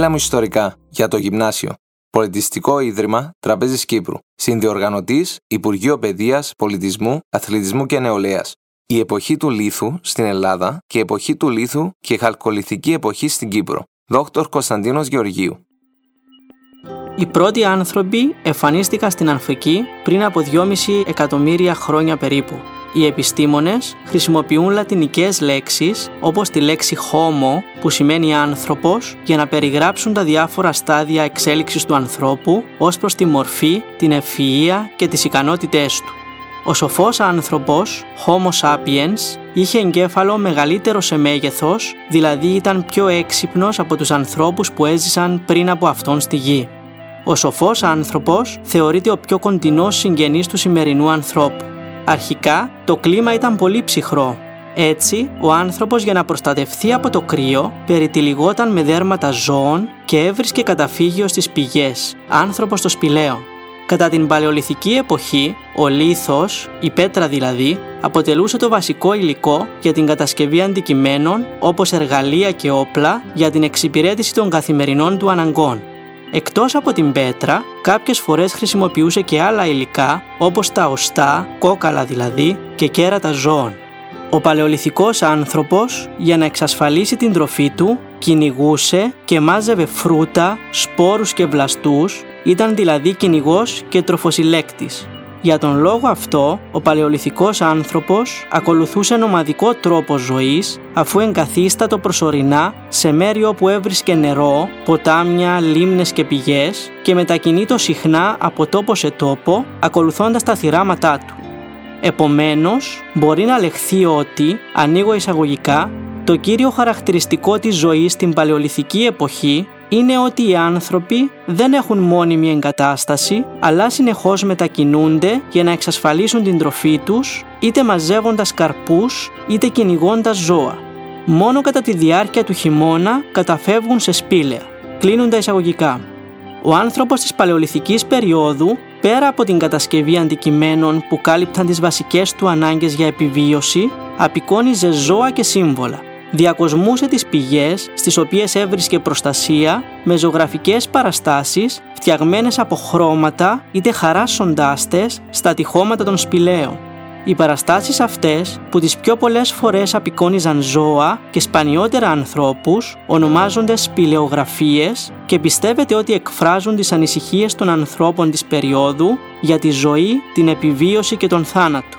Μίλα μου ιστορικά για το γυμνάσιο. Πολιτιστικό Ίδρυμα Τραπέζης Κύπρου. Συνδιοργανωτής Υπουργείο Παιδείας, Πολιτισμού, Αθλητισμού και Νεολαίας. Η εποχή του λίθου στην Ελλάδα και η εποχή του λίθου και η χαλκολιθική εποχή στην Κύπρο. Δόκτωρ Κωνσταντίνος Γεωργίου. Οι πρώτοι άνθρωποι εμφανίστηκαν στην Αφρική πριν από 2,5 εκατομμύρια χρόνια περίπου. Οι επιστήμονες χρησιμοποιούν λατινικές λέξεις όπως τη λέξη homo που σημαίνει άνθρωπος για να περιγράψουν τα διάφορα στάδια εξέλιξης του ανθρώπου ως προς τη μορφή, την ευφυΐα και τις ικανότητές του. Ο σοφός άνθρωπος, Homo sapiens, είχε εγκέφαλο μεγαλύτερο σε μέγεθος, δηλαδή ήταν πιο έξυπνος από τους ανθρώπους που έζησαν πριν από αυτόν στη γη. Ο σοφός άνθρωπος θεωρείται ο πιο κοντινός συγγενής του σημερινού ανθρώπου. Αρχικά, το κλίμα ήταν πολύ ψυχρό. Έτσι, ο άνθρωπος για να προστατευθεί από το κρύο περιτυλιγόταν με δέρματα ζώων και έβρισκε καταφύγιο στις πηγές, άνθρωπος στο σπηλαίο. Κατά την παλαιολιθική εποχή, ο λίθος, η πέτρα δηλαδή, αποτελούσε το βασικό υλικό για την κατασκευή αντικειμένων όπως εργαλεία και όπλα για την εξυπηρέτηση των καθημερινών του αναγκών. Εκτός από την πέτρα, κάποιες φορές χρησιμοποιούσε και άλλα υλικά όπως τα οστά, κόκαλα δηλαδή και κέρατα ζώων. Ο παλαιολιθικός άνθρωπος για να εξασφαλίσει την τροφή του κυνηγούσε και μάζευε φρούτα, σπόρους και βλαστούς, ήταν δηλαδή κυνηγός και τροφοσυλλέκτης. Για τον λόγο αυτό, ο παλαιολιθικός άνθρωπος ακολουθούσε νομαδικό τρόπο ζωής αφού εγκαθίστατο προσωρινά σε μέρη όπου έβρισκε νερό, ποτάμια, λίμνες και πηγές και μετακινείτο συχνά από τόπο σε τόπο ακολουθώντας τα θυράματά του. Επομένως, μπορεί να λεχθεί ότι, ανοίγω εισαγωγικά, το κύριο χαρακτηριστικό της ζωής στην παλαιολιθική εποχή είναι ότι οι άνθρωποι δεν έχουν μόνιμη εγκατάσταση, αλλά συνεχώς μετακινούνται για να εξασφαλίσουν την τροφή τους, είτε μαζεύοντας καρπούς, είτε κυνηγώντας ζώα. Μόνο κατά τη διάρκεια του χειμώνα καταφεύγουν σε σπήλαια. Κλείνουν τα εισαγωγικά. Ο άνθρωπος της παλαιολιθικής περίοδου, πέρα από την κατασκευή αντικειμένων που κάλυπταν τις βασικές του ανάγκες για επιβίωση, απεικόνιζε ζώα και σύμβολα διακοσμούσε τις πηγές στις οποίες έβρισκε προστασία με ζωγραφικές παραστάσεις φτιαγμένες από χρώματα είτε χαράσσοντάς στα τυχώματα των σπηλαίων. Οι παραστάσεις αυτές που τις πιο πολλές φορές απεικόνιζαν ζώα και σπανιότερα ανθρώπους ονομάζονται σπηλαιογραφίες και πιστεύετε ότι εκφράζουν τις ανησυχίες των ανθρώπων της περίοδου για τη ζωή, την επιβίωση και τον θάνατο.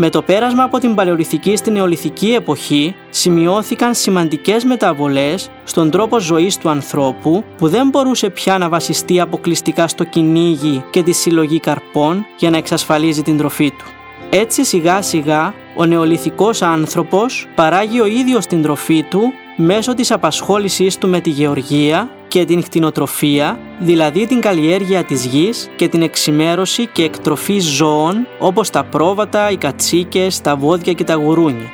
Με το πέρασμα από την παλαιολιθική στην νεολιθική εποχή σημειώθηκαν σημαντικές μεταβολές στον τρόπο ζωής του ανθρώπου που δεν μπορούσε πια να βασιστεί αποκλειστικά στο κυνήγι και τη συλλογή καρπών για να εξασφαλίζει την τροφή του. Έτσι σιγά σιγά ο νεολιθικός άνθρωπος παράγει ο ίδιος την τροφή του μέσω της απασχόλησής του με τη γεωργία και την κτηνοτροφία, δηλαδή την καλλιέργεια της γης και την εξημέρωση και εκτροφή ζώων όπως τα πρόβατα, οι κατσίκες, τα βόδια και τα γουρούνια.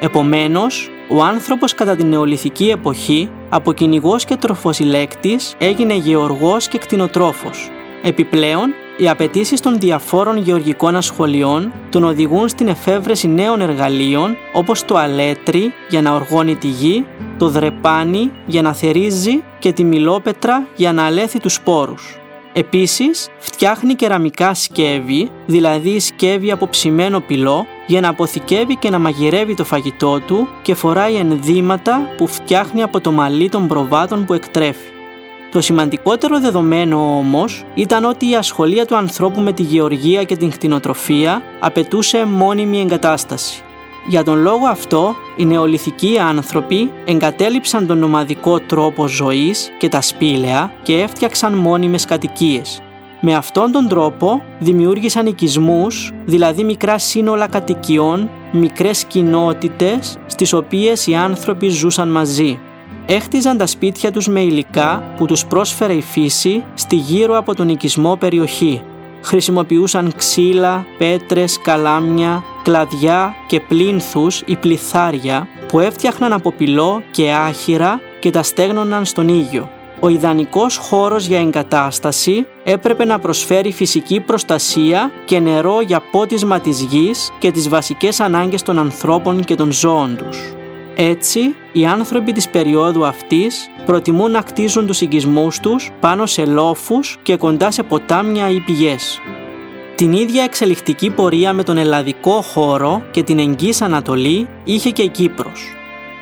Επομένως, ο άνθρωπος κατά την νεολιθική εποχή από κυνηγό και τροφοσυλλέκτης έγινε γεωργός και κτηνοτρόφος. Επιπλέον, οι απαιτήσεις των διαφόρων γεωργικών ασχολιών τον οδηγούν στην εφεύρεση νέων εργαλείων όπως το αλέτρι για να οργώνει τη γη, το δρεπάνι για να θερίζει και τη μιλόπετρα για να αλέθει τους σπόρους. Επίσης, φτιάχνει κεραμικά σκεύη, δηλαδή σκεύη από ψημένο πυλό, για να αποθηκεύει και να μαγειρεύει το φαγητό του και φοράει ενδύματα που φτιάχνει από το μαλλί των προβάτων που εκτρέφει. Το σημαντικότερο δεδομένο όμως ήταν ότι η ασχολία του ανθρώπου με τη γεωργία και την κτηνοτροφία απαιτούσε μόνιμη εγκατάσταση. Για τον λόγο αυτό, οι νεολιθικοί άνθρωποι εγκατέλειψαν τον νομαδικό τρόπο ζωής και τα σπήλαια και έφτιαξαν μόνιμες κατοικίες. Με αυτόν τον τρόπο δημιούργησαν οικισμούς, δηλαδή μικρά σύνολα κατοικιών, μικρές κοινότητες στις οποίες οι άνθρωποι ζούσαν μαζί έχτιζαν τα σπίτια τους με υλικά που τους πρόσφερε η φύση στη γύρω από τον οικισμό περιοχή. Χρησιμοποιούσαν ξύλα, πέτρες, καλάμια, κλαδιά και πλήνθους ή πληθάρια που έφτιαχναν από πυλό και άχυρα και τα στέγνωναν στον ήλιο. Ο ιδανικός χώρος για εγκατάσταση έπρεπε να προσφέρει φυσική προστασία και νερό για πότισμα της γης και τις βασικές ανάγκες των ανθρώπων και των ζώων τους. Έτσι, οι άνθρωποι της περίοδου αυτής προτιμούν να κτίζουν τους οικισμούς τους πάνω σε λόφους και κοντά σε ποτάμια ή πηγές. Την ίδια εξελιχτική πορεία με τον ελλαδικό χώρο και την εγγύς Ανατολή είχε και η Κύπρος.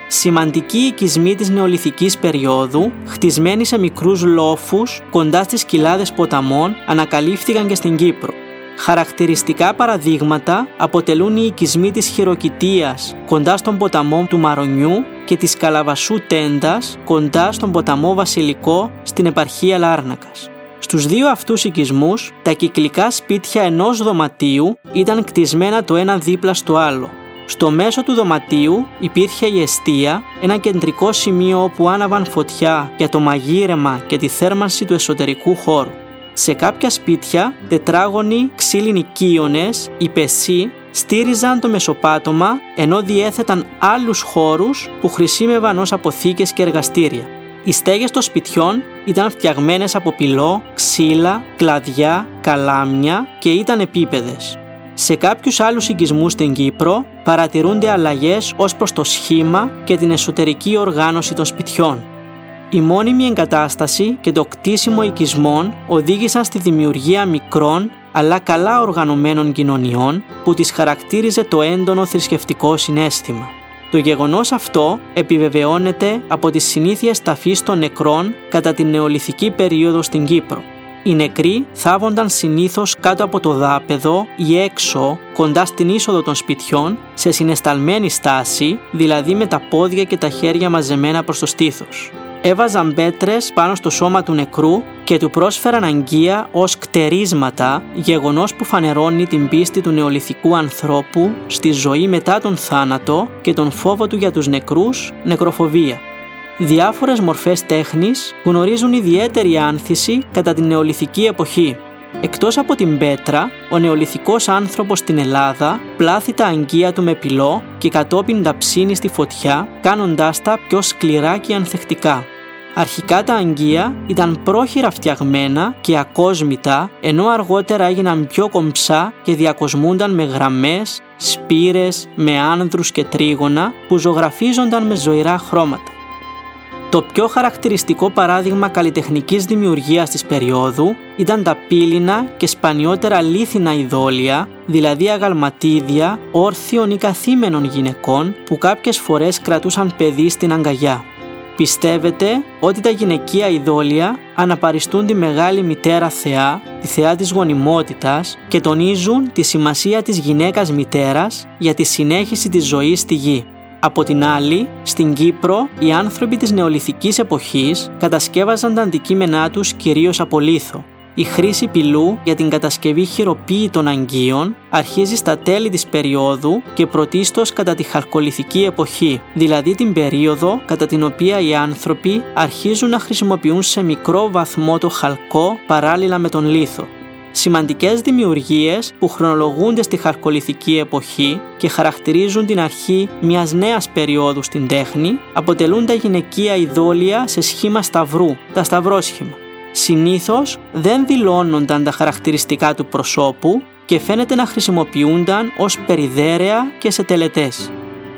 Σημαντικοί οικισμοί της νεολιθικής περίοδου, χτισμένοι σε μικρούς λόφους κοντά στις κοιλάδες ποταμών, ανακαλύφθηκαν και στην Κύπρο. Χαρακτηριστικά παραδείγματα αποτελούν οι οικισμοί της Χειροκητίας κοντά στον ποταμό του Μαρονιού και της Καλαβασού Τέντας κοντά στον ποταμό Βασιλικό στην επαρχία Λάρνακας. Στους δύο αυτούς οικισμούς, τα κυκλικά σπίτια ενός δωματίου ήταν κτισμένα το ένα δίπλα στο άλλο. Στο μέσο του δωματίου υπήρχε η εστία, ένα κεντρικό σημείο όπου άναβαν φωτιά για το μαγείρεμα και τη θέρμανση του εσωτερικού χώρου. Σε κάποια σπίτια, τετράγωνοι ξύλινοι κύονες, οι πεσί, στήριζαν το μεσοπάτωμα ενώ διέθεταν άλλους χώρους που χρησιμεύαν ως αποθήκες και εργαστήρια. Οι στέγες των σπιτιών ήταν φτιαγμένες από πυλό, ξύλα, κλαδιά, καλάμια και ήταν επίπεδες. Σε κάποιους άλλους οικισμούς στην Κύπρο παρατηρούνται αλλαγές ως προς το σχήμα και την εσωτερική οργάνωση των σπιτιών. Η μόνιμη εγκατάσταση και το κτίσιμο οικισμών οδήγησαν στη δημιουργία μικρών αλλά καλά οργανωμένων κοινωνιών που τις χαρακτήριζε το έντονο θρησκευτικό συνέστημα. Το γεγονός αυτό επιβεβαιώνεται από τις συνήθειες ταφής των νεκρών κατά την νεολιθική περίοδο στην Κύπρο. Οι νεκροί θάβονταν συνήθως κάτω από το δάπεδο ή έξω, κοντά στην είσοδο των σπιτιών, σε συνεσταλμένη στάση, δηλαδή με τα πόδια και τα χέρια μαζεμένα προς το στήθος έβαζαν πέτρες πάνω στο σώμα του νεκρού και του πρόσφεραν αγγεία ως κτερίσματα, γεγονός που φανερώνει την πίστη του νεολιθικού ανθρώπου στη ζωή μετά τον θάνατο και τον φόβο του για τους νεκρούς, νεκροφοβία. Διάφορες μορφές τέχνης γνωρίζουν ιδιαίτερη άνθηση κατά την νεολιθική εποχή. Εκτός από την πέτρα, ο νεολιθικός άνθρωπος στην Ελλάδα πλάθει τα αγγεία του με πυλό και κατόπιν τα ψήνει στη φωτιά, κάνοντάς τα πιο σκληρά και ανθεκτικά. Αρχικά τα αγγεία ήταν πρόχειρα φτιαγμένα και ακόσμητα, ενώ αργότερα έγιναν πιο κομψά και διακοσμούνταν με γραμμές, σπήρες, με άνδρους και τρίγωνα που ζωγραφίζονταν με ζωηρά χρώματα. Το πιο χαρακτηριστικό παράδειγμα καλλιτεχνικής δημιουργίας της περίοδου ήταν τα πύληνα και σπανιότερα λίθινα ειδόλια, δηλαδή αγαλματίδια όρθιων ή καθήμενων γυναικών που κάποιες φορές κρατούσαν παιδί στην αγκαγιά. Πιστεύετε ότι τα γυναικεία ειδόλια αναπαριστούν τη Μεγάλη Μητέρα Θεά, τη Θεά της γονιμότητας και τονίζουν τη σημασία της γυναίκας μητέρας για τη συνέχιση της ζωής στη γη. Από την άλλη, στην Κύπρο, οι άνθρωποι της νεολιθικής εποχής κατασκεύαζαν τα αντικείμενά τους κυρίως από λίθο. Η χρήση πυλού για την κατασκευή χειροποίητων αγγείων αρχίζει στα τέλη της περίοδου και πρωτίστως κατά τη χαρκολιθική εποχή, δηλαδή την περίοδο κατά την οποία οι άνθρωποι αρχίζουν να χρησιμοποιούν σε μικρό βαθμό το χαλκό παράλληλα με τον λίθο. Σημαντικές δημιουργίες που χρονολογούνται στη χαρκολιθική εποχή και χαρακτηρίζουν την αρχή μιας νέας περίοδου στην τέχνη αποτελούν τα γυναικεία ειδόλια σε σχήμα σταυρού, τα σταυρόσχημα. Συνήθως δεν δηλώνονταν τα χαρακτηριστικά του προσώπου και φαίνεται να χρησιμοποιούνταν ως περιδέρεα και σε τελετές.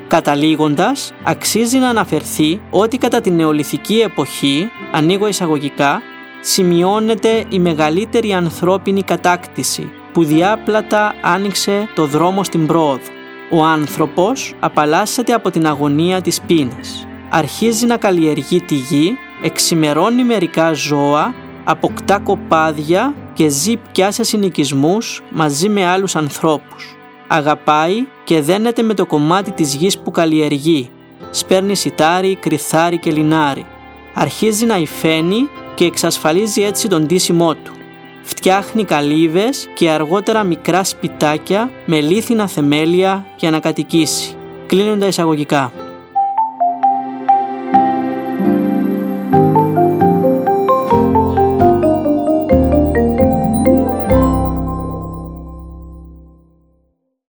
Καταλήγοντας, αξίζει να αναφερθεί ότι κατά την νεολιθική εποχή, ανοίγω εισαγωγικά, σημειώνεται η μεγαλύτερη ανθρώπινη κατάκτηση που διάπλατα άνοιξε το δρόμο στην πρόοδο. Ο άνθρωπος απαλλάσσεται από την αγωνία της πείνας. Αρχίζει να καλλιεργεί τη γη, εξημερώνει μερικά ζώα αποκτά κοπάδια και ζει πια σε συνοικισμούς μαζί με άλλους ανθρώπους. Αγαπάει και δένεται με το κομμάτι της γης που καλλιεργεί. Σπέρνει σιτάρι, κρυθάρι και λινάρι. Αρχίζει να υφαίνει και εξασφαλίζει έτσι τον τίσιμό του. Φτιάχνει καλύβες και αργότερα μικρά σπιτάκια με λίθινα θεμέλια για να κατοικήσει. Κλείνουν τα εισαγωγικά.